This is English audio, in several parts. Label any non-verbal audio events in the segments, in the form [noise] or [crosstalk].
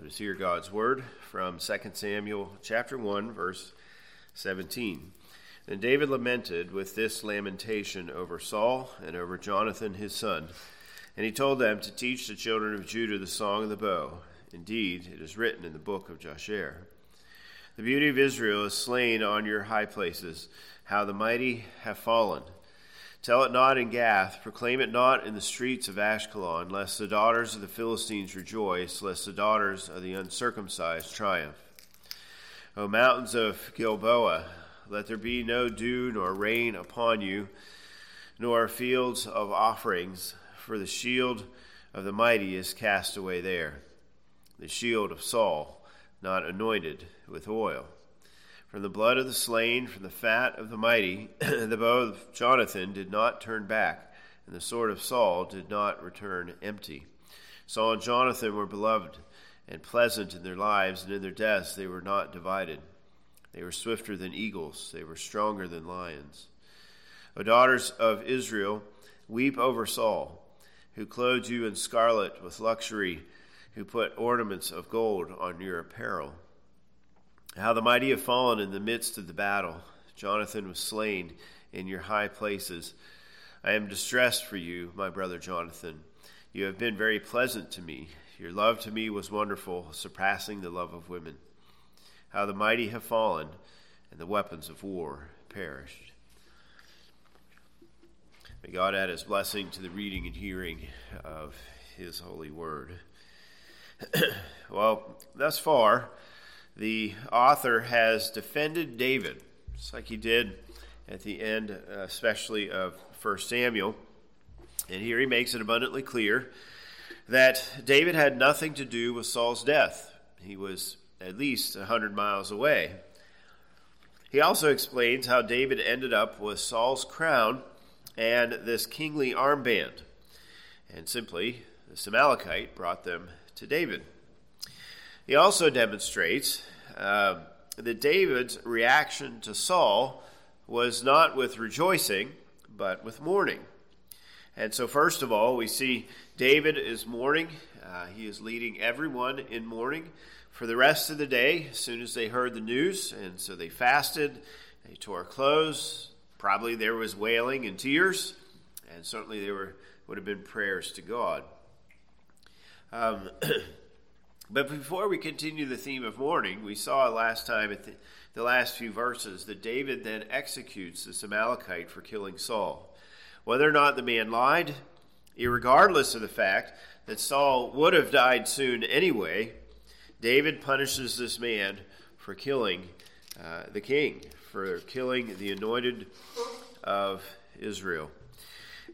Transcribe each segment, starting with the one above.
Let us hear God's word from 2 Samuel chapter 1 verse 17. Then David lamented with this lamentation over Saul and over Jonathan his son, and he told them to teach the children of Judah the song of the bow. Indeed, it is written in the book of Jasher. The beauty of Israel is slain on your high places, how the mighty have fallen. Tell it not in Gath, proclaim it not in the streets of Ashkelon, lest the daughters of the Philistines rejoice, lest the daughters of the uncircumcised triumph. O mountains of Gilboa, let there be no dew nor rain upon you, nor fields of offerings, for the shield of the mighty is cast away there, the shield of Saul, not anointed with oil. From the blood of the slain, from the fat of the mighty, [clears throat] the bow of Jonathan did not turn back, and the sword of Saul did not return empty. Saul and Jonathan were beloved and pleasant in their lives, and in their deaths they were not divided. They were swifter than eagles, they were stronger than lions. O daughters of Israel, weep over Saul, who clothed you in scarlet with luxury, who put ornaments of gold on your apparel. How the mighty have fallen in the midst of the battle. Jonathan was slain in your high places. I am distressed for you, my brother Jonathan. You have been very pleasant to me. Your love to me was wonderful, surpassing the love of women. How the mighty have fallen, and the weapons of war perished. May God add his blessing to the reading and hearing of his holy word. [clears throat] well, thus far, the author has defended David, just like he did at the end, uh, especially of 1 Samuel. And here he makes it abundantly clear that David had nothing to do with Saul's death. He was at least a 100 miles away. He also explains how David ended up with Saul's crown and this kingly armband. And simply, this Amalekite brought them to David. He also demonstrates uh, that David's reaction to Saul was not with rejoicing, but with mourning. And so, first of all, we see David is mourning. Uh, he is leading everyone in mourning for the rest of the day as soon as they heard the news. And so they fasted, they tore clothes. Probably there was wailing and tears, and certainly there were, would have been prayers to God. Um, [clears throat] But before we continue the theme of mourning, we saw last time at the, the last few verses that David then executes this Amalekite for killing Saul. Whether or not the man lied, regardless of the fact that Saul would have died soon anyway, David punishes this man for killing uh, the king, for killing the anointed of Israel.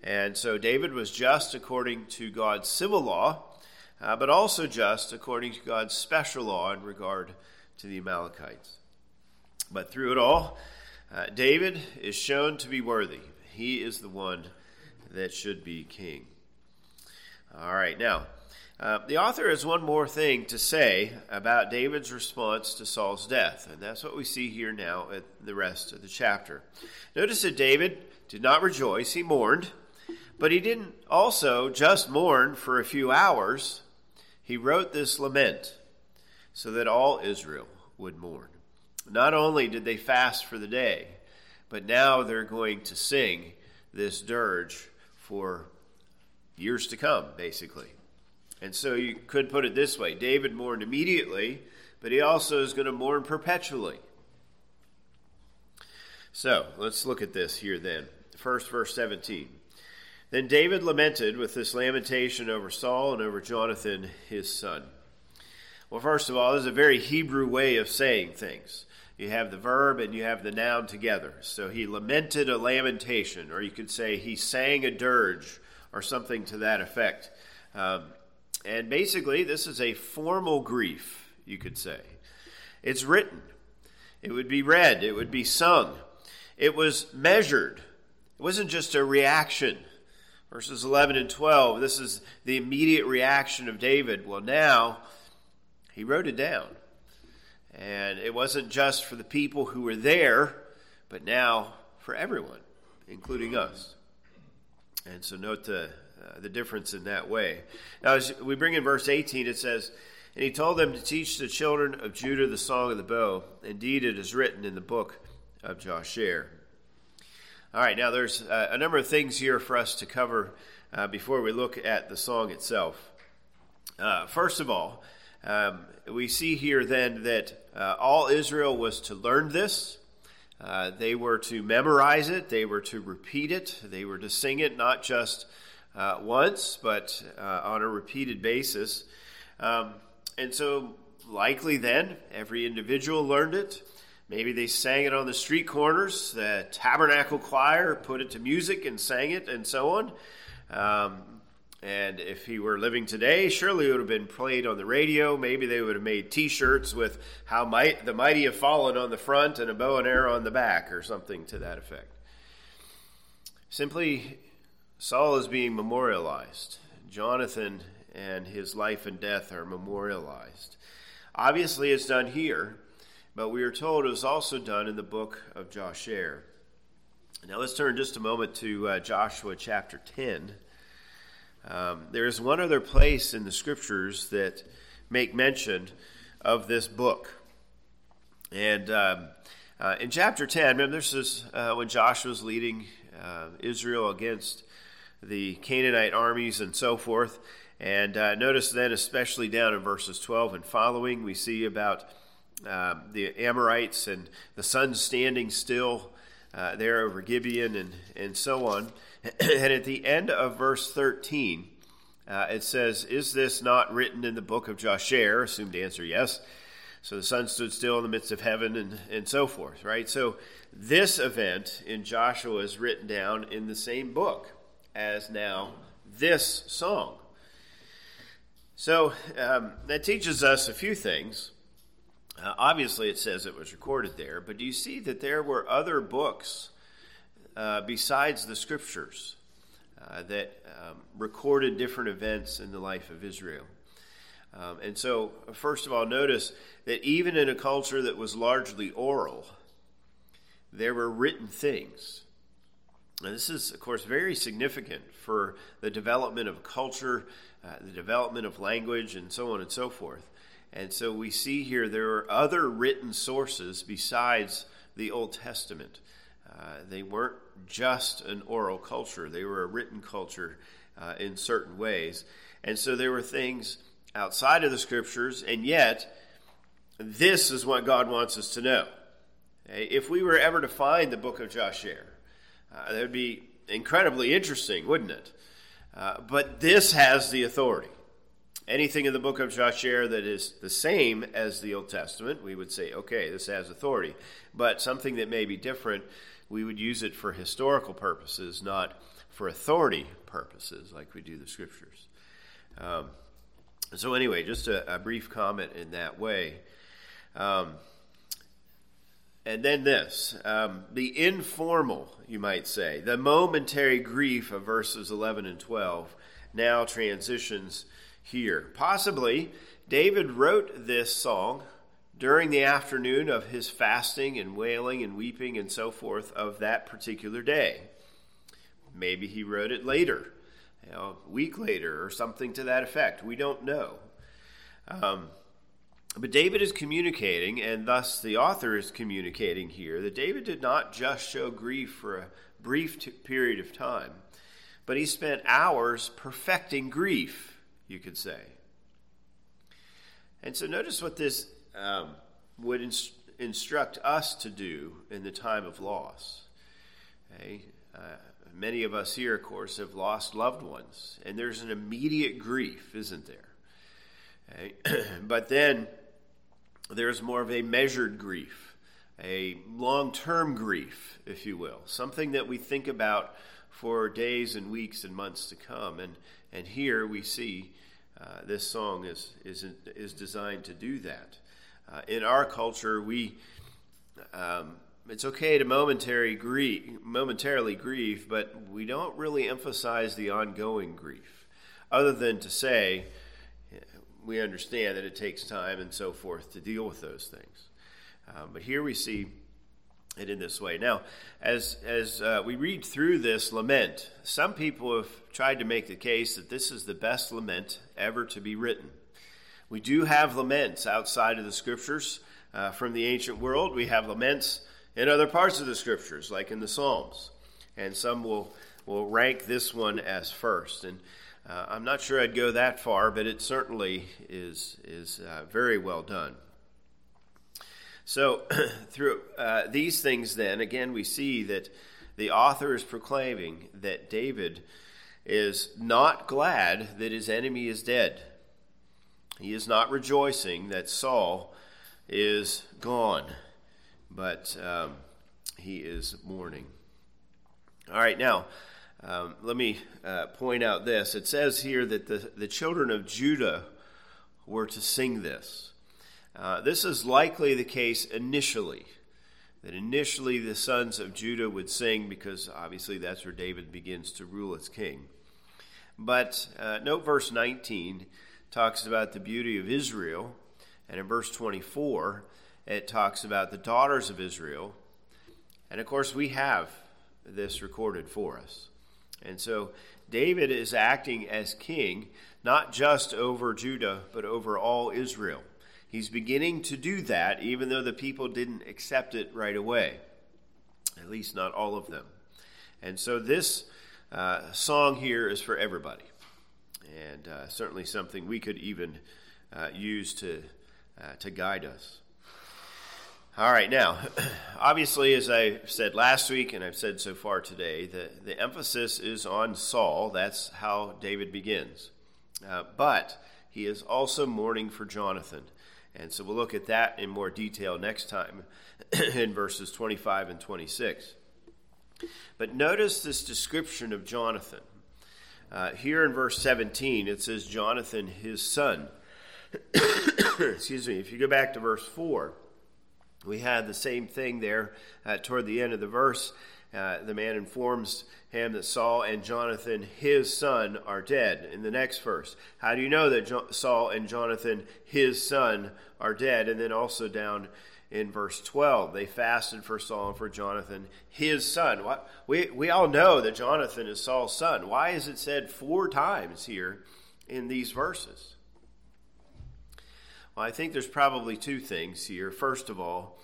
And so David was just according to God's civil law uh, but also just according to God's special law in regard to the Amalekites. But through it all, uh, David is shown to be worthy. He is the one that should be king. All right, now, uh, the author has one more thing to say about David's response to Saul's death, and that's what we see here now at the rest of the chapter. Notice that David did not rejoice, he mourned, but he didn't also just mourn for a few hours he wrote this lament so that all Israel would mourn. Not only did they fast for the day, but now they're going to sing this dirge for years to come, basically. And so you could put it this way David mourned immediately, but he also is going to mourn perpetually. So let's look at this here then. First, verse 17. Then David lamented with this lamentation over Saul and over Jonathan, his son. Well, first of all, this is a very Hebrew way of saying things. You have the verb and you have the noun together. So he lamented a lamentation, or you could say he sang a dirge, or something to that effect. Um, and basically, this is a formal grief, you could say. It's written, it would be read, it would be sung, it was measured. It wasn't just a reaction Verses 11 and 12, this is the immediate reaction of David. Well, now he wrote it down. And it wasn't just for the people who were there, but now for everyone, including us. And so note the, uh, the difference in that way. Now, as we bring in verse 18, it says, And he told them to teach the children of Judah the song of the bow. Indeed, it is written in the book of Jasher. All right, now there's uh, a number of things here for us to cover uh, before we look at the song itself. Uh, first of all, um, we see here then that uh, all Israel was to learn this. Uh, they were to memorize it, they were to repeat it, they were to sing it not just uh, once, but on a repeated basis. Um, and so, likely then, every individual learned it. Maybe they sang it on the street corners. The tabernacle choir put it to music and sang it, and so on. Um, and if he were living today, surely it would have been played on the radio. Maybe they would have made T-shirts with "How might the mighty have fallen" on the front and a bow and arrow on the back, or something to that effect. Simply, Saul is being memorialized. Jonathan and his life and death are memorialized. Obviously, it's done here, but we are told it was also done in the book of Jasher. Now, let's turn just a moment to uh, Joshua chapter 10. Um, there is one other place in the scriptures that make mention of this book. And um, uh, in chapter 10, remember, this is uh, when Joshua was leading uh, Israel against the Canaanite armies and so forth. And uh, notice then, especially down in verses 12 and following, we see about um, the Amorites and the sun standing still uh, there over Gibeon and, and so on. [clears throat] and at the end of verse 13, uh, it says, Is this not written in the book of Jasher? Assumed answer, yes. So the sun stood still in the midst of heaven and, and so forth, right? So this event in Joshua is written down in the same book as now this song. So um, that teaches us a few things. Uh, obviously, it says it was recorded there, but do you see that there were other books uh, besides the scriptures uh, that um, recorded different events in the life of Israel? Um, and so, first of all, notice that even in a culture that was largely oral, there were written things. And this is, of course, very significant for the development of culture uh, the development of language, and so on and so forth. And so we see here there are other written sources besides the Old Testament. Uh, they weren't just an oral culture, they were a written culture uh, in certain ways. And so there were things outside of the scriptures, and yet this is what God wants us to know. If we were ever to find the book of Jasher, uh, that would be incredibly interesting, wouldn't it? Uh, but this has the authority. Anything in the book of Jasher that is the same as the Old Testament, we would say, okay, this has authority. But something that may be different, we would use it for historical purposes, not for authority purposes, like we do the scriptures. Um, so, anyway, just a, a, brief comment in that way. Um, and then this um, the informal, you might say, the momentary grief of verses 11 and 12 now transitions here. Possibly, David wrote this song during the afternoon of his fasting and wailing and weeping and so forth of that particular day. Maybe he wrote it later, you know, a week later, or something to that effect. We don't know. Um, but David is communicating, and thus the author is communicating here, that David did not just show grief for a brief t- period of time, but he spent hours perfecting grief, you could say. And so notice what this um, would inst- instruct us to do in the time of loss. Okay? Uh, many of us here, of course, have lost loved ones, and there's an immediate grief, isn't there? Okay? [clears throat] but then there's more of a measured grief, a long term grief, if you will, something that we think about for days and weeks and months to come. And, and here we see uh, this song is, is, is designed to do that. Uh, in our culture, we. Um, it's okay to momentary grieve, momentarily grieve, but we don't really emphasize the ongoing grief, other than to say, we understand that it takes time and so forth to deal with those things. Um, but here we see it in this way. Now, as as uh, we read through this lament, some people have tried to make the case that this is the best lament ever to be written. We do have laments outside of the scriptures uh, from the ancient world. We have laments in other parts of the scriptures, like in the Psalms. And some will, will rank this one as first. And uh, I'm not sure I'd go that far, but it certainly is, is uh, very well done. So, [clears throat] through uh, these things, then, again, we see that the author is proclaiming that David is not glad that his enemy is dead. He is not rejoicing that Saul is gone, but um, he is mourning. All right, now, um, let me uh, point out this. It says here that the, the children of Judah were to sing this. Uh, this is likely the case initially, that initially the sons of Judah would sing because obviously that's where David begins to rule as king. But uh, note verse 19 talks about the beauty of Israel and in verse 24, it talks about the daughters of Israel. And of course, we have this recorded for us. And so David is acting as king, not just over Judah, but over all Israel. He's beginning to do that, even though the people didn't accept it right away, at least not all of them. And so this uh, song here is for everybody, and uh, certainly something we could even uh, use to uh, to guide us. All right, now, [clears throat] obviously, as I said last week and I've said so far today, the, the emphasis is on Saul. That's how David begins. Uh, but he is also mourning for Jonathan. And so we'll look at that in more detail next time [clears throat] in verses 25 and 26. But notice this description of Jonathan. Uh, here in verse 17, it says, Jonathan, his son. [clears throat] excuse me, if you go back to verse 4, we had the same thing there uh, toward the end of the verse. Uh, the man informs him that Saul and Jonathan, his son, are dead. In the next verse, how do you know that jo- Saul and Jonathan, his son, are dead? And then also down in verse 12, they fasted for Saul and for Jonathan, his son. What? We, we all know that Jonathan is Saul's son. Why is it said four times here in these verses? Well, I think there's probably two things here. First of all,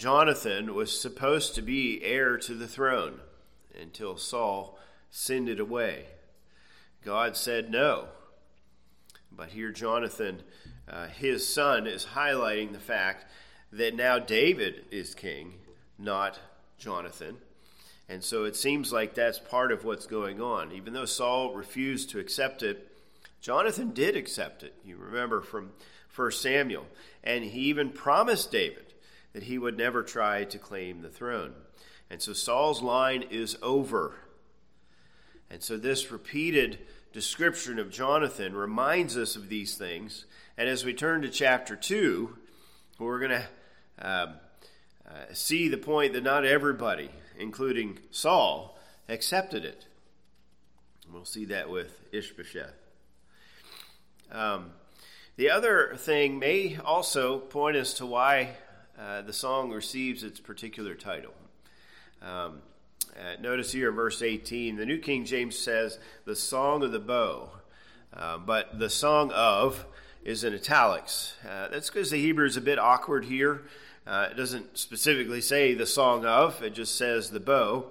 Jonathan was supposed to be heir to the throne until Saul sinned it away. God said no. But here, Jonathan, uh, his son, is highlighting the fact that now David is king, not Jonathan. And so it seems like that's part of what's going on. Even though Saul refused to accept it, Jonathan did accept it. You remember from 1 Samuel. And he even promised David that he would never try to claim the throne. And so Saul's line is over. And so this repeated description of Jonathan reminds us of these things. And as we turn to chapter 2, we're going to um, uh, see the point that not everybody, including Saul, accepted it. We'll see that with Ishbosheth. Um, the other thing may also point us to why uh, the song receives its particular title. Um, uh, notice here in verse 18, the New King James says, the song of the bow, uh, but the song of is in italics. Uh, that's because the Hebrew is a bit awkward here. Uh, it doesn't specifically say the song of, it just says the bow.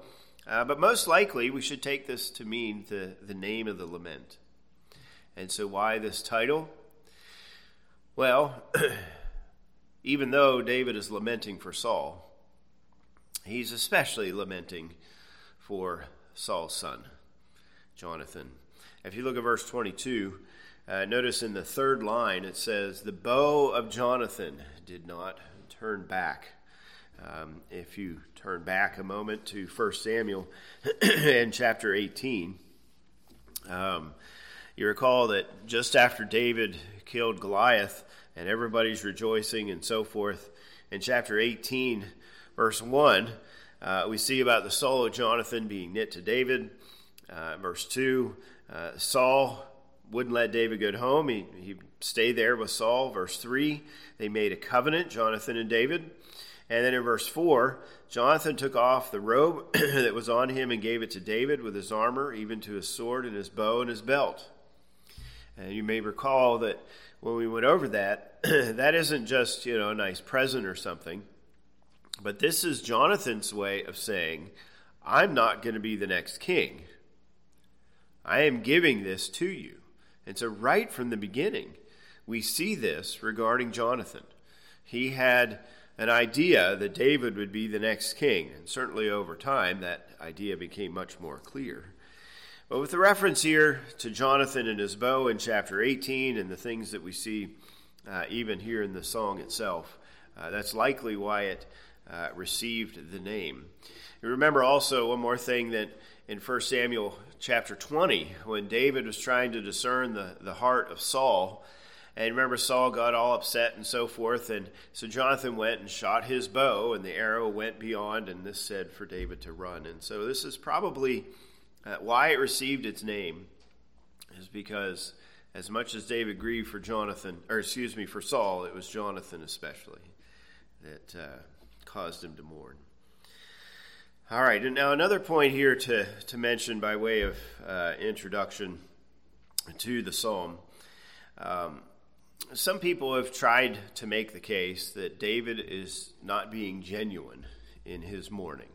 But most likely, we should take this to mean the, the name of the lament. And so, why this title? Well, [clears throat] even though David is lamenting for Saul, he's especially lamenting for Saul's son, Jonathan. If you look at verse 22, uh, notice in the third line it says, The bow of Jonathan did not turn back. Um, if you turn back a moment to 1 Samuel [clears throat] in chapter 18, um, you recall that just after David killed Goliath, and everybody's rejoicing and so forth. In chapter 18, verse 1, uh, we see about the soul of Jonathan being knit to David. Uh, verse 2, uh, Saul wouldn't let David go home. He, he stayed there with Saul. Verse 3, they made a covenant, Jonathan and David. And then in verse 4, Jonathan took off the robe [clears throat] that was on him and gave it to David with his armor, even to his sword and his bow and his belt. And you may recall that when we went over that, [clears throat] that isn't just, you know, a nice present or something, but this is Jonathan's way of saying, I'm not going to be the next king. I am giving this to you. And so, right from the beginning, we see this regarding Jonathan. He had an idea that David would be the next king, and certainly over time, that idea became much more clear. But with the reference here to Jonathan and his bow in chapter 18 and the things that we see uh, even here in the song itself, uh, that's likely why it uh, received the name. Remember also one more thing that in 1 Samuel chapter 20, when David was trying to discern the, the heart of Saul, and remember, Saul got all upset and so forth. And so Jonathan went and shot his bow, and the arrow went beyond, and this said for David to run. And so this is probably uh, why it received its name is because as much as David grieved for Jonathan, or excuse me, for Saul, it was Jonathan especially that uh, caused him to mourn. All right, and now another point here to, to mention by way of uh, introduction to the psalm. Um, some people have tried to make the case that David is not being genuine in his mourning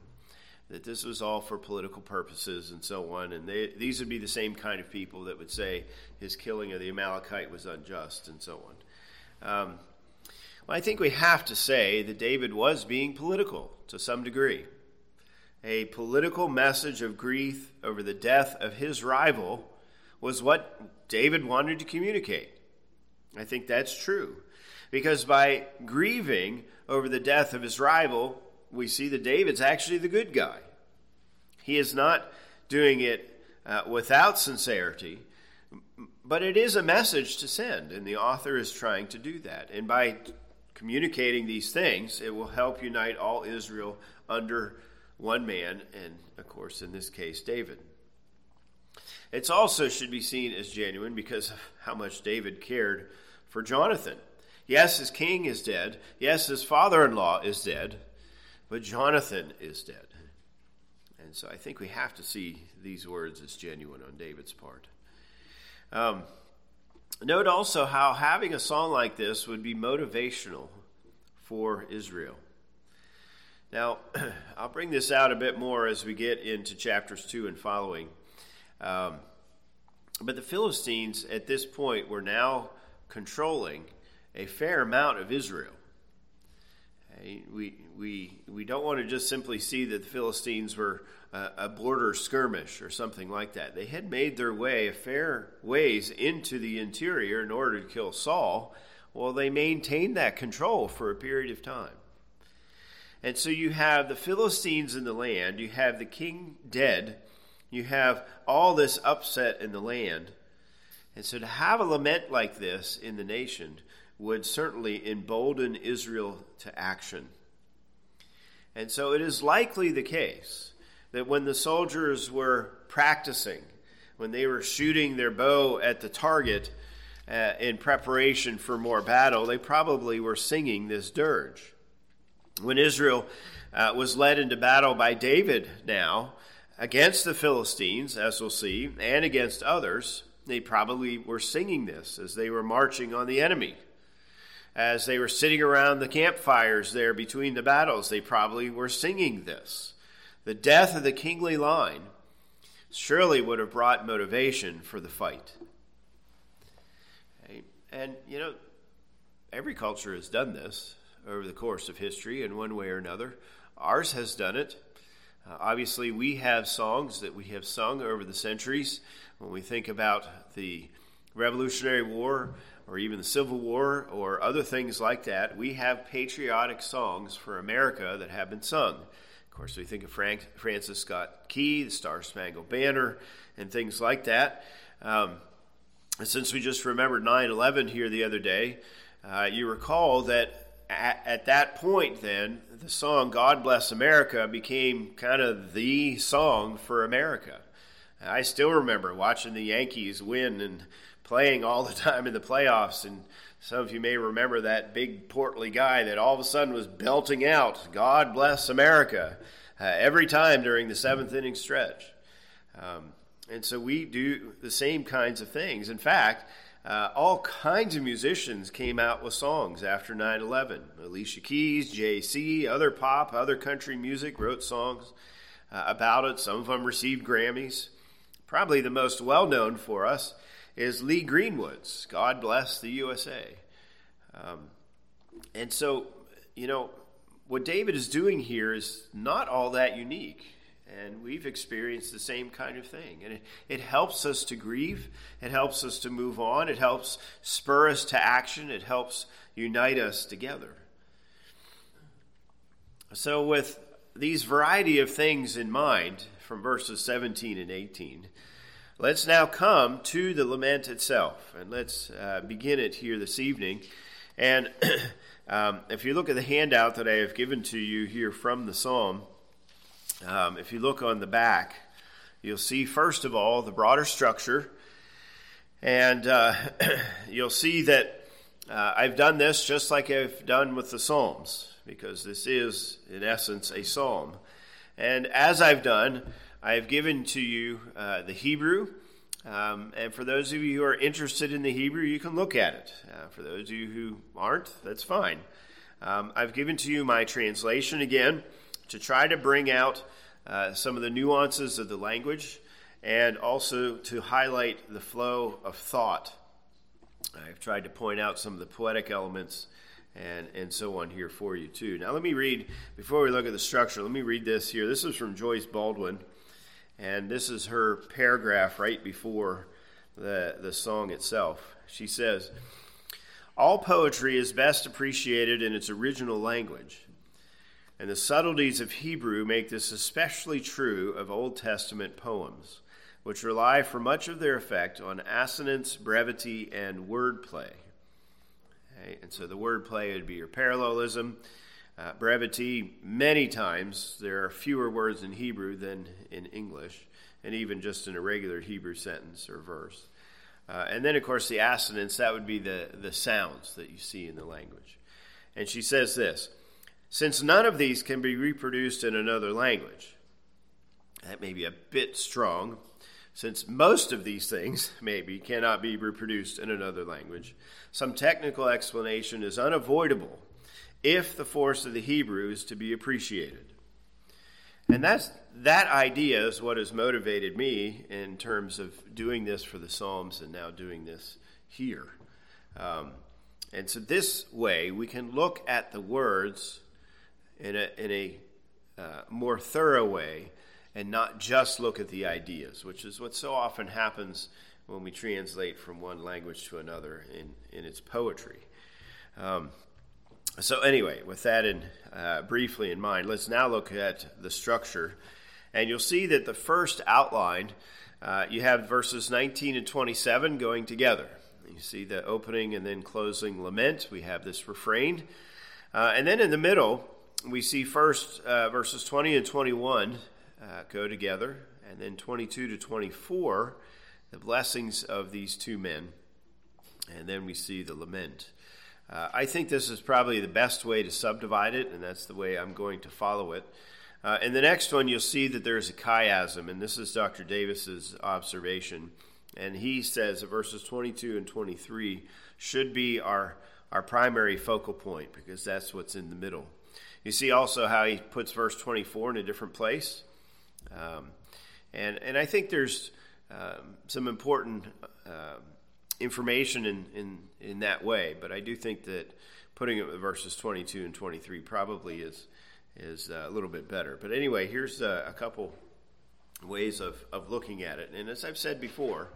that this was all for political purposes and so on. And they, these would be the same kind of people that would say his killing of the Amalekite was unjust and so on. Um, well, I think we have to say that David was being political to some degree. A political message of grief over the death of his rival was what David wanted to communicate. I think that's true. Because by grieving over the death of his rival, we see that David's actually the good guy. He is not doing it uh, without sincerity, but it is a message to send, and the author is trying to do that. And by communicating these things, it will help unite all Israel under one man, and of course, in this case, David. It also should be seen as genuine because of how much David cared for Jonathan. Yes, his king is dead. Yes, his father in law is dead. But Jonathan is dead. And so I think we have to see these words as genuine on David's part. Um, note also how having a song like this would be motivational for Israel. Now, [clears throat] I'll bring this out a bit more as we get into chapters 2 and following. Um, but the Philistines at this point were now controlling a fair amount of Israel. We, we, we don't want to just simply see that the Philistines were a, border skirmish or something like that. They had made their way a fair ways into the interior in order to kill Saul. Well, they maintained that control for a period of time. And so you have the Philistines in the land, you have the king dead, you have all this upset in the land. And so to have a lament like this in the nation would certainly embolden Israel to action. And so it is likely the case that when the soldiers were practicing, when they were shooting their bow at the target uh, in preparation for more battle, they probably were singing this dirge. When Israel uh, was led into battle by David now against the Philistines, as we'll see, and against others, they probably were singing this as they were marching on the enemy as they were sitting around the campfires there between the battles, they probably were singing this. The death of the kingly line surely would have brought motivation for the fight. And, you know, every culture has done this over the course of history in one way or another. Ours has done it. Uh, obviously, we have songs that we have sung over the centuries. When we think about the Revolutionary War, or even the Civil War or other things like that, we have patriotic songs for America that have been sung. Of course, we think of Frank, Francis Scott Key, the Star Spangled Banner, and things like that. Um, since we just remembered 9 11 here the other day, uh, you recall that at, at, that point, then, the song God Bless America became kind of the song for America. I still remember watching the Yankees win and playing all the time in the playoffs. And some of you may remember that big portly guy that all of a sudden was belting out, God bless America, uh, every time during the seventh inning stretch. Um, and so we do the same kinds of things. In fact, uh, all kinds of musicians came out with songs after 9 11. Alicia Keys, Jay-Z, other pop, other country music wrote songs uh, about it. Some of them received Grammys. Probably the most well known for us is Lee Greenwood's God Bless the USA. Um, and so, you know, what David is doing here is not all that unique. And we've experienced the same kind of thing. And it, it helps us to grieve. It helps us to move on. It helps spur us to action. It helps unite us together. So, with these variety of things in mind from verses 17 and 18, let's now come to the lament itself. And let's uh, begin it here this evening. And [clears throat] um, if you look at the handout that I have given to you here from the psalm, um, if you look on the back, you'll see, first of all, the broader structure. And uh, [clears throat] you'll see that uh, I've done this just like I've done with the Psalms, because this is, in essence, a psalm. And as I've done, I've given to you uh, the Hebrew. Um, and for those of you who are interested in the Hebrew, you can look at it. Uh, for those of you who aren't, that's fine. Um, I've given to you my translation again to try to bring out uh, some of the nuances of the language and also to highlight the flow of thought. I've tried to point out some of the poetic elements and, and so on here for you too. Now, let me read, before we look at the structure, let me read this here. This is from Joyce Baldwin, and this is her paragraph right before the, the song itself. She says, All poetry is best appreciated in its original language. And the subtleties of Hebrew make this especially true of Old Testament poems, which rely for much of their effect on assonance, brevity, and wordplay. Okay? And so the wordplay would be your parallelism. Uh, brevity, many times there are fewer words in Hebrew than in English, and even just in a regular Hebrew sentence or verse. Uh, and then, of course, the assonance, that would be the, the sounds that you see in the language. And she says this since none of these can be reproduced in another language. That may be a bit strong, since most of these things, [laughs] maybe, cannot be reproduced in another language. Some technical explanation is unavoidable if the force of the Hebrew is to be appreciated. And that's, that idea is what has motivated me in terms of doing this for the Psalms and now doing this here. Um, and so, this way, we can look at the words in a, in a uh, more thorough way and not just look at the ideas, which is what so often happens when we translate from one language to another in, in its poetry. Um, so, anyway, with that in, uh, briefly in mind, let's now look at the structure. And you'll see that the first outline, uh, you have verses 19 and 27 going together. You see the opening and then closing lament. We have this refrain. Uh, and then in the middle, we see first uh, verses 20 and 21 uh, go together, and then 22 to 24, the blessings of these two men, and then we see the lament. Uh, I think this is probably the best way to subdivide it, and that's the way I'm going to follow it. Uh, in the next one, you'll see that there's a chiasm, and this is Dr. Davis's observation. And he says that verses 22 and 23 should be our, our primary focal point because that's what's in the middle. You see also how he puts verse 24 in a different place. Um, and, and I think there's um, some important uh, information in, in, in that way, but I do think that putting it with verses 22 and 23 probably is, is uh, a little bit better. But anyway, here's a, a couple ways of, of looking at it. And as I've said before,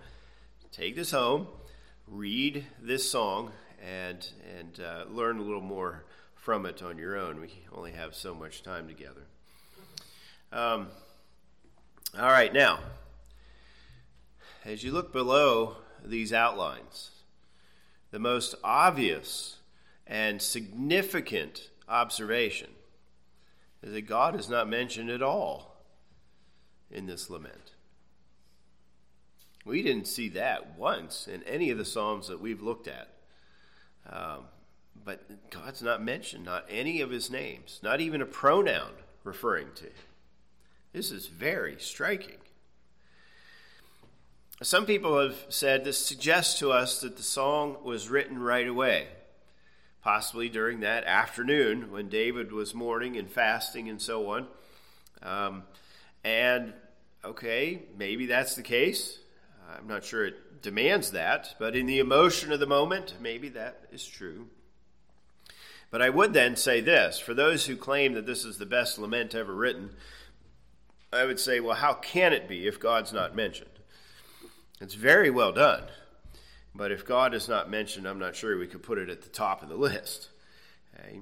take this home, read this song, and, and uh, learn a little more from it on your own. We only have so much time together. Um, all right, now, as you look below these outlines, the most obvious and significant observation is that God is not mentioned at all in this lament. We didn't see that once in any of the Psalms that we've looked at. Um, but God's not mentioned, not any of his names, not even a pronoun referring to him. This is very striking. Some people have said this suggests to us that the song was written right away, possibly during that afternoon when David was mourning and fasting and so on. Um, and okay, maybe that's the case. I'm not sure it demands that, but in the emotion of the moment, maybe that is true. But I would then say this for those who claim that this is the best lament ever written, I would say, well, how can it be if God's not mentioned? It's very well done. But if God is not mentioned, I'm not sure we could put it at the top of the list. Okay.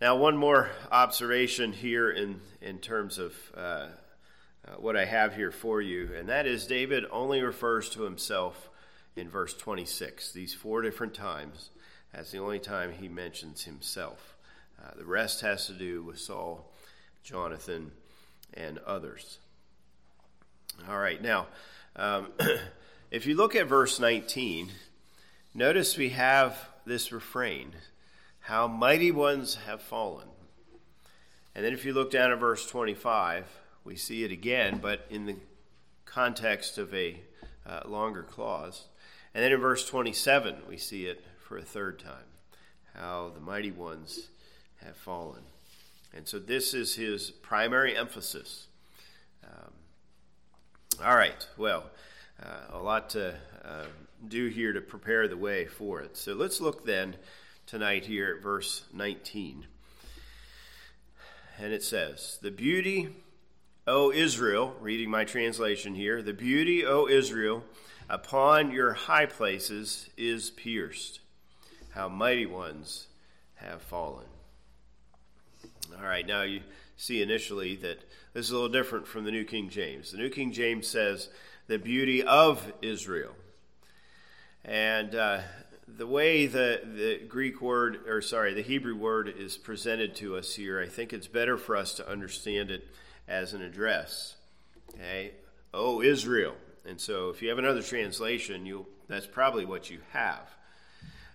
Now, one more observation here in, in terms of uh, uh, what I have here for you, and that is David only refers to himself in verse 26, these four different times. That's the only time he mentions himself. Uh, the rest has to do with Saul, Jonathan, and others. All right, now, um, [clears throat] if you look at verse 19, notice we have this refrain how mighty ones have fallen. And then if you look down at verse 25, we see it again, but in the context of a uh, longer clause. And then in verse 27, we see it for a third time how the mighty ones have fallen. And so this is his primary emphasis. Um, all right, well, uh, a lot to uh, do here to prepare the way for it. So let's look then tonight here at verse 19. And it says, The beauty, O Israel, reading my translation here, the beauty, O Israel, upon your high places is pierced. How mighty ones have fallen. All right, now you see initially that this is a little different from the New King James. The New King James says, the beauty of Israel. And uh, the way the, the Greek word, or sorry, the Hebrew word is presented to us here, I think it's better for us to understand it as an address. Okay? Oh, Israel. And so if you have another translation, you that's probably what you have.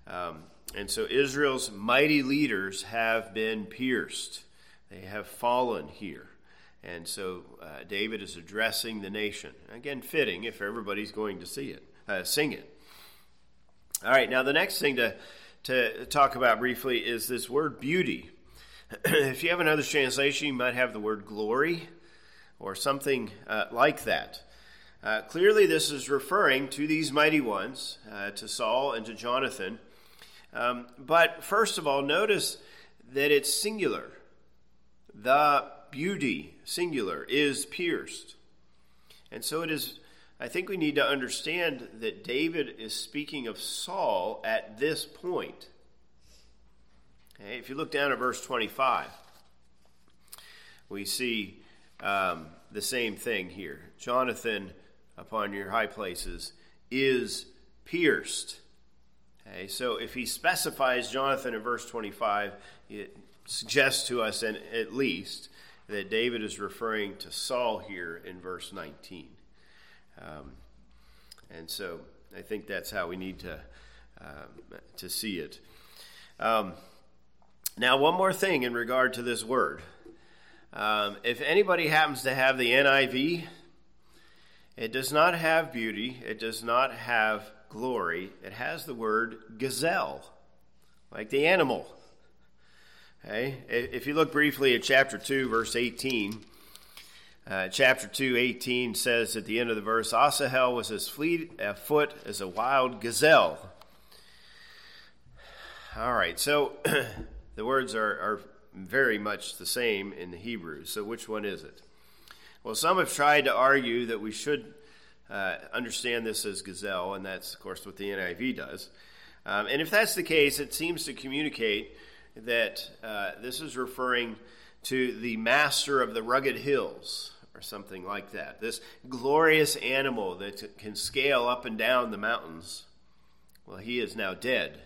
Um, and so Israel's mighty leaders have been pierced, they have fallen here. And so uh, David is addressing the nation. Again, fitting if everybody's going to see it, uh, sing it. All right, now the next thing to, to talk about briefly is this word beauty. [clears throat] if you have another translation, you might have the word glory or something uh, like that. Uh, clearly, this is referring to these mighty ones, uh, to Saul and to Jonathan. Um, but first of all, notice that it's singular. The beauty, singular, is pierced. And so it is I think we need to understand that David is speaking of Saul at this point. Okay, if you look down at verse 25, we see um, the same thing here. Jonathan, upon your high places, is pierced. Okay, so if he specifies Jonathan in verse 25, it suggests to us, and at least, that David is referring to Saul here in verse 19. Um, and so I think that's how we need to um, to see it. Um, now, one more thing in regard to this word. Um, if anybody happens to have the NIV, it does not have beauty. It does not have glory. It has the word gazelle, like the animal. Okay? If you look briefly at chapter 2, verse 18, uh, chapter 2, 18 says at the end of the verse, Asahel was as fleet of foot as a wild gazelle. All right, so [clears throat] the words are, are very much the same in the Hebrew. So which one is it? Well, some have tried to argue that we should uh, understand this as gazelle, and that's, of course, what the NIV does. Um, and if that's the case, it seems to communicate that uh, this is referring to the master of the rugged hills or something like that. This glorious animal that can scale up and down the mountains. Well, he is now dead.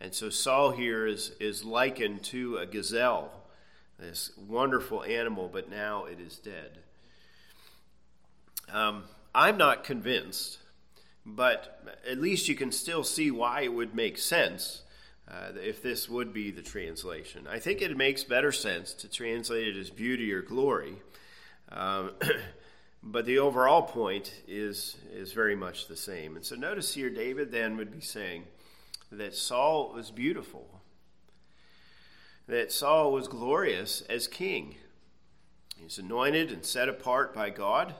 And so Saul here is, is likened to a gazelle, this wonderful animal, but now it is dead. Um, I'm not convinced, but at least you can still see why it would make sense uh, if this would be the translation. I think it makes better sense to translate it as beauty or glory um, [clears throat] but the overall point is, is very much the same. And so notice here, David then would be saying that Saul was beautiful, that Saul was glorious as king. He's anointed and set apart by God.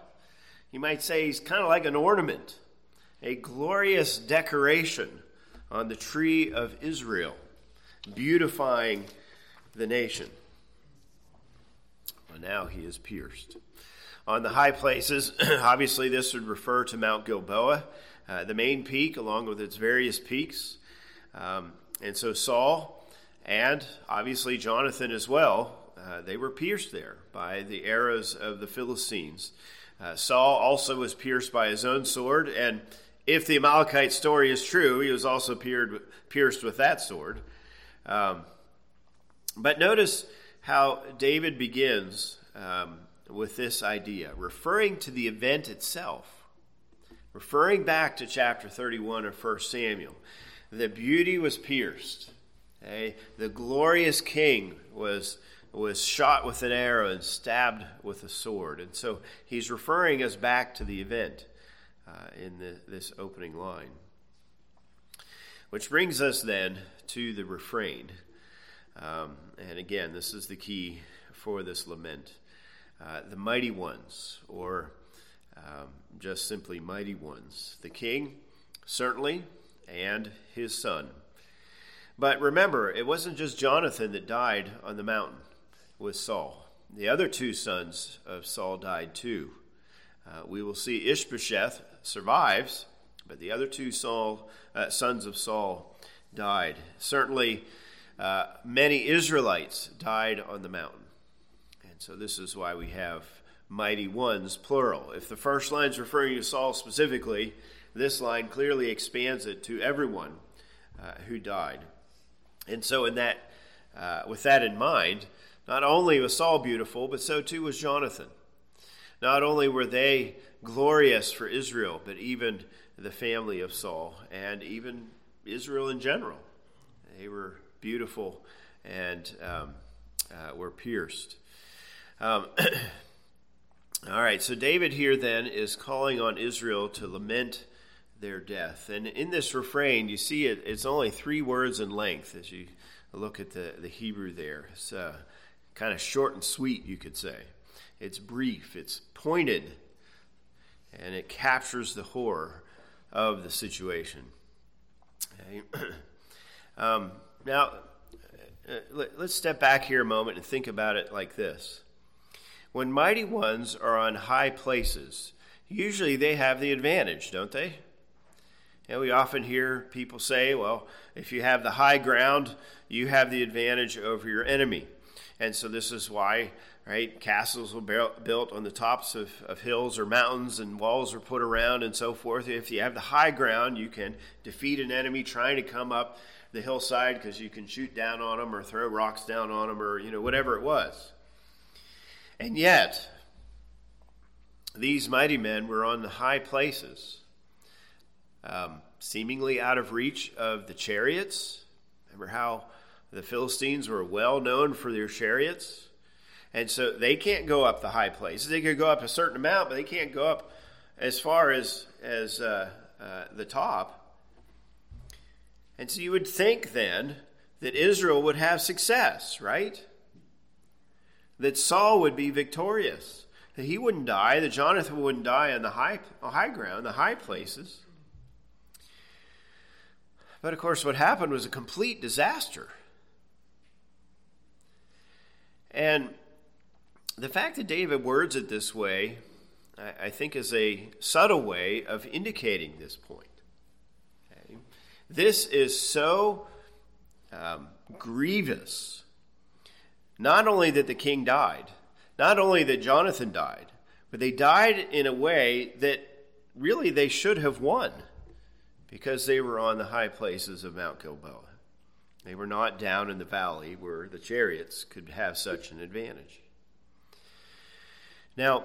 You might say he's kind of like an ornament, a glorious decoration on the tree of Israel, beautifying the nation. Well, now he is pierced on the high places. [clears throat] Obviously, this would refer to Mount Gilboa, uh, the main peak, along with its various peaks. Um, and so Saul and obviously Jonathan as well, uh, they were pierced there by the arrows of the Philistines. Uh, Saul also was pierced by his own sword, and if the Amalekite story is true, he was also pierced with that sword. Um, but notice how David begins um, with this idea, referring to the event itself, referring back to chapter 31 of 1 Samuel. The beauty was pierced. Okay? The glorious king was, was shot with an arrow and stabbed with a sword. And so he's referring us back to the event uh, in the, this opening line. Which brings us then to the refrain. Um, and again, this is the key for this lament. Uh, the mighty ones, or um, just simply mighty ones. The king, certainly, and his son. But remember, it wasn't just Jonathan that died on the mountain with Saul. The other two sons of Saul died too. Uh, we will see Ishbosheth survives, but the other two Saul, uh, sons of Saul died. Certainly, uh, many Israelites died on the mountain. And so this is why we have mighty ones, plural. If the first line is referring to Saul specifically, this line clearly expands it to everyone uh, who died. And so, in that, uh, with that in mind, not only was Saul beautiful, but so too was Jonathan. Not only were they glorious for Israel, but even the family of Saul and even Israel in general. They were beautiful and um, uh, were pierced. Um, [clears throat] all right, so David here then is calling on Israel to lament their death. And in this refrain, you see it, it's only three words in length as you look at the, the Hebrew there. It's uh, kind of short and sweet, you could say. It's brief, it's pointed, and it captures the horror of the situation. Okay. [clears throat] um, now, uh, let, let's step back here a moment and think about it like this. When mighty ones are on high places, usually they have the advantage, don't they? And we often hear people say, well, if you have the high ground, you have the advantage over your enemy. And so this is why, right, castles were built on the tops of, of hills or mountains and walls were put around and so forth. If you have the high ground, you can defeat an enemy trying to come up the hillside because you can shoot down on them or throw rocks down on them or, you know, whatever it was. And yet, these mighty men were on the high places, um, seemingly out of reach of the chariots. Remember how the Philistines were well known for their chariots? And so they can't go up the high places. They could go up a certain amount, but they can't go up as far as, as uh, uh, the top. And so you would think then that Israel would have success, right? that Saul would be victorious, that he wouldn't die, that Jonathan wouldn't die on the high, high ground, the high places. But of course, what happened was a complete disaster. And the fact that David words it this way, I, I think, is a subtle way of indicating this point. Okay? This is so um, grievous not only that the king died, not only that Jonathan died, but they died in a way that really they should have won because they were on the high places of Mount Gilboa. They were not down in the valley where the chariots could have such an advantage. Now,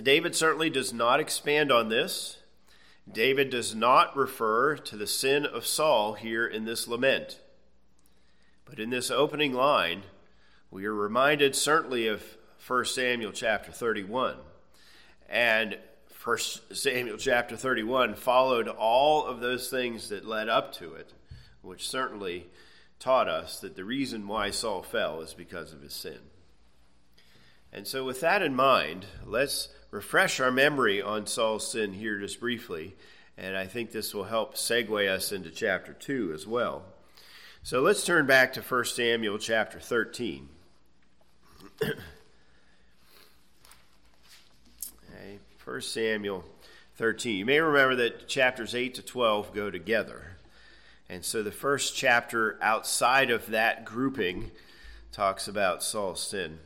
David certainly does not expand on this. David does not refer to the sin of Saul here in this lament. But in this opening line, we are reminded certainly of 1 Samuel chapter 31 And First Samuel chapter 31 followed all of those things that led up to it, which certainly taught us that the reason why Saul fell is because of his sin. And so, with that in mind, let's refresh our memory on Saul's sin here just briefly, and I think this will help segue us into chapter 2 as well. So, let's turn back to 1 Samuel chapter 13. [clears throat] okay, 1 Samuel 13. You may remember that chapters 8 to 12 go together. And so the first chapter outside of that grouping talks about Saul's sin.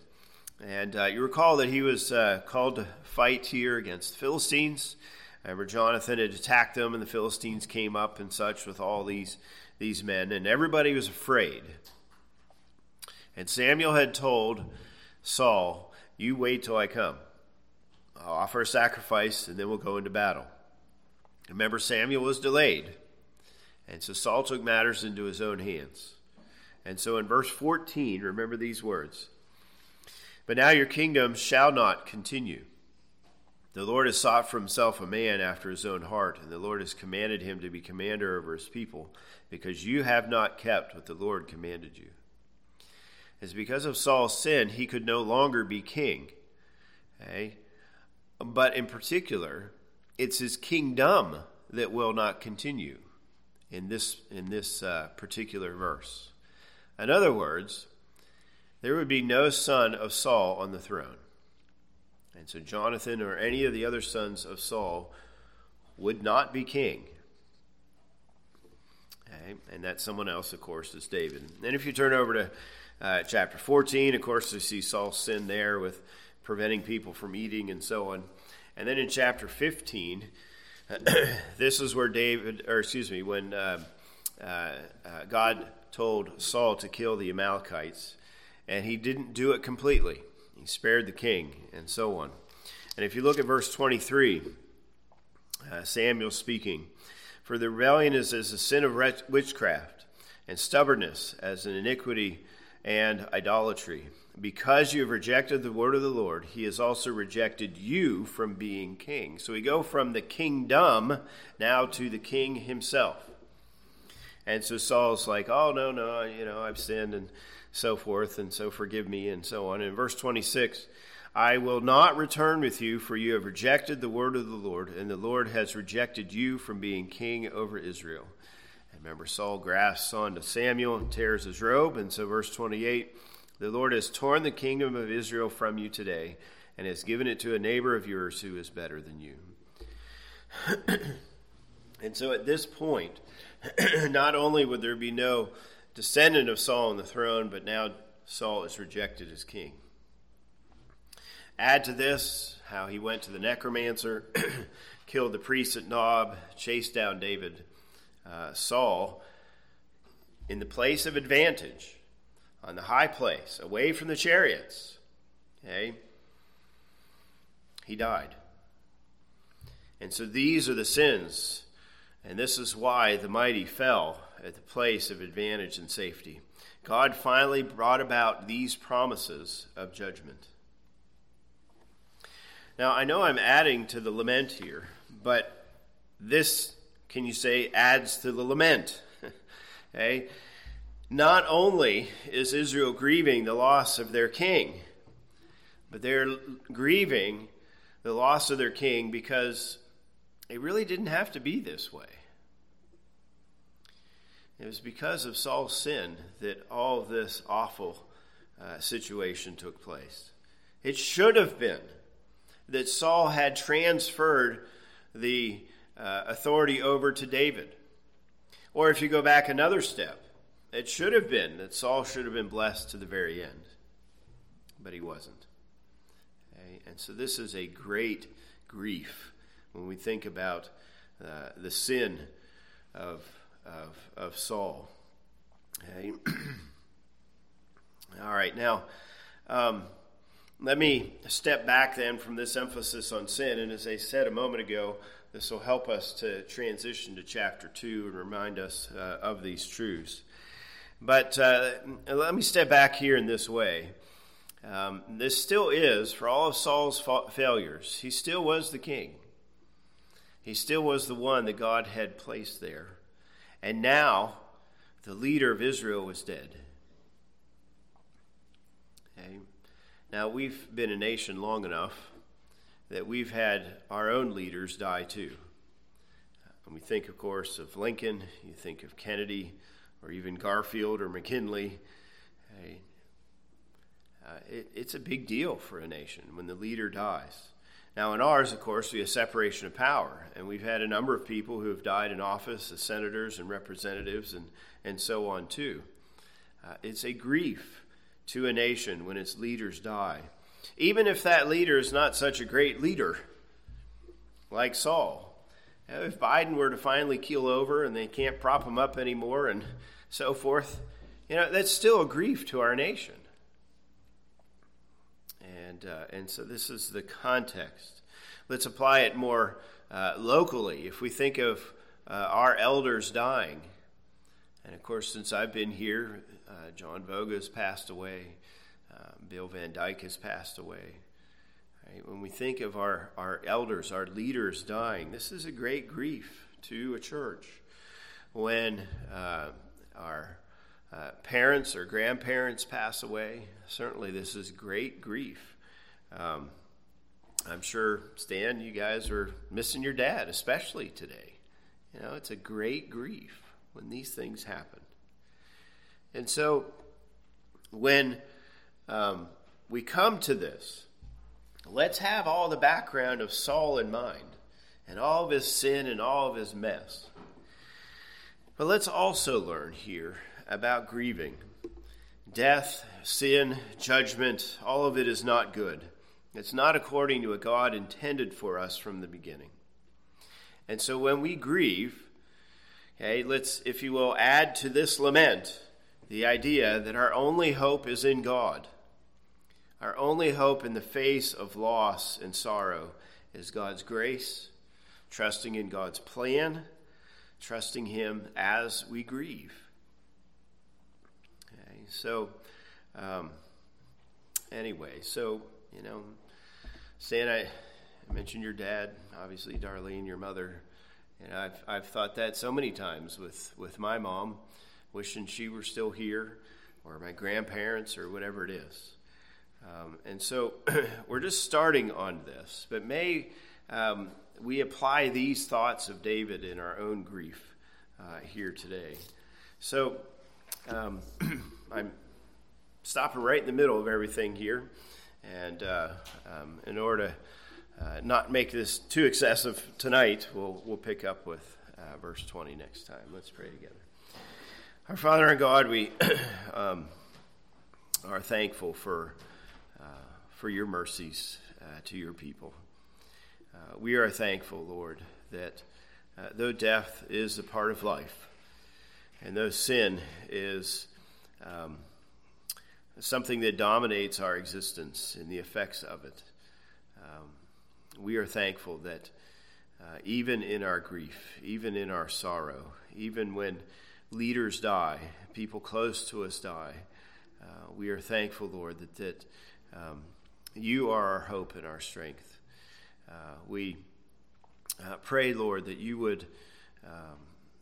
And uh, you recall that he was uh, called to fight here against the Philistines. Remember, Jonathan had attacked them, and the Philistines came up and such with all these, these men, and everybody was afraid. And Samuel had told Saul, You wait till I come. I'll offer a sacrifice, and then we'll go into battle. Remember, Samuel was delayed. And so Saul took matters into his own hands. And so in verse 14, remember these words But now your kingdom shall not continue. The Lord has sought for himself a man after his own heart, and the Lord has commanded him to be commander over his people, because you have not kept what the Lord commanded you. It's because of Saul's sin, he could no longer be king. Okay? But in particular, it's his kingdom that will not continue in this, in this uh, particular verse. In other words, there would be no son of Saul on the throne. And so Jonathan or any of the other sons of Saul would not be king. Okay? And that someone else, of course, is David. And if you turn over to uh, chapter 14, of course, you see Saul's sin there with preventing people from eating and so on. And then in chapter 15, [clears throat] this is where David, or excuse me, when uh, uh, uh, God told Saul to kill the Amalekites, and he didn't do it completely. He spared the king, and so on. And if you look at verse 23, uh, Samuel speaking, For the rebellion is as a sin of witchcraft, and stubbornness as an iniquity and idolatry. Because you have rejected the word of the Lord, he has also rejected you from being king. So we go from the kingdom now to the king himself. And so Saul's like, oh, no, no, you know, I've sinned and so forth, and so forgive me, and so on. In verse 26, I will not return with you, for you have rejected the word of the Lord, and the Lord has rejected you from being king over Israel. Remember, Saul grasps onto Samuel and tears his robe. And so, verse 28 the Lord has torn the kingdom of Israel from you today and has given it to a neighbor of yours who is better than you. [clears throat] and so at this point, [clears throat] not only would there be no descendant of Saul on the throne, but now Saul is rejected as king. Add to this how he went to the necromancer, [clears throat] killed the priest at Nob, chased down David. Uh, Saul, in the place of advantage, on the high place, away from the chariots. Okay? He died. And so these are the sins, and this is why the mighty fell at the place of advantage and safety. God finally brought about these promises of judgment. Now, I know I'm adding to the lament here, but this, can you say, adds to the lament? [laughs] okay? Not only is Israel grieving the loss of their king, but they're grieving the loss of their king because it really didn't have to be this way. It was because of Saul's sin that all of this awful uh, situation took place. It should have been that Saul had transferred the uh, authority over to David. Or if you go back another step, it should have been that Saul should have been blessed to the very end, but he wasn't. Okay? And so this is a great grief when we think about uh, the sin of, of, of Saul. Okay? [clears throat] All right, now um, let me step back then from this emphasis on sin. And as I said a moment ago, this will help us to transition to chapter 2 and remind us uh, of these truths. But uh, let me step back here in this way. um, this still is, for all of Saul's fa- failures, he still was the king. He still was the one that God had placed there. And now, the leader of Israel was dead. Okay. Now, we've been a nation long enough that we've had our own leaders die too. And we think, of course, of Lincoln, you think of Kennedy, or even Garfield or McKinley. Hey, uh, it, it's a big deal for a nation when the leader dies. Now, in ours, of course, we have separation of power, and we've had a number of people who have died in office as senators and representatives and, and so on, too. Uh, it's a grief to a nation when its leaders die, even if that leader is not such a great leader like Saul. If Biden were to finally keel over and they can't prop him up anymore and so forth, you know, that's still a grief to our nation. And, uh, and so this is the context. Let's apply it more uh, locally. If we think of uh, our elders dying, and of course, since I've been here, uh, John Voga has passed away, uh, Bill Van Dyke has passed away. Right? When we think of our, our elders, our leaders dying, this is a great grief to a church. When uh, our uh, parents or grandparents pass away, certainly this is great grief. Um, I'm sure, Stan, you guys are missing your dad, especially today. You know, it's a great grief when these things happen. And so, when um, we come to this, let's have all the background of Saul in mind and all of his sin and all of his mess. But let's also learn here about grieving. Death, sin, judgment, all of it is not good. It's not according to what God intended for us from the beginning. And so when we grieve, okay, let's, if you will, add to this lament the idea that our only hope is in God. Our only hope in the face of loss and sorrow is God's grace, trusting in God's plan, trusting Him as we grieve. Okay, so, um, anyway, so, you know, Stan, I, I mentioned your dad, obviously, Darlene, your mother. And I've, I've thought that so many times with, with my mom, wishing she were still here, or my grandparents, or whatever it is. Um, and so [clears throat] we're just starting on this, but may um, we apply these thoughts of David in our own grief uh, here today. So um, [clears throat] I'm stopping right in the middle of everything here, and uh, um, in order to uh, not make this too excessive tonight, we'll, we'll pick up with uh, verse 20 next time. Let's pray together. Our Father and God, we [clears throat] um, are thankful for for your mercies uh, to your people. Uh, we are thankful, Lord, that uh, though death is a part of life, and though sin is um, something that dominates our existence and the effects of it, um, we are thankful that uh, even in our grief, even in our sorrow, even when leaders die, people close to us die, uh, we are thankful, Lord, that, that um, you are our hope and our strength. Uh, we uh, pray, Lord, that you would um,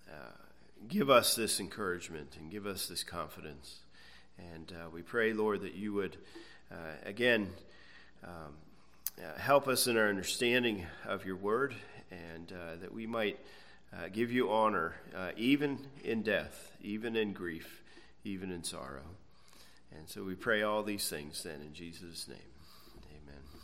uh, give us this encouragement and give us this confidence. And uh, we pray, Lord, that you would, uh, again, um, help us in our understanding of your word and that we might give you honor even in death, even in grief, even in sorrow. And so we pray all these things then in Jesus' name.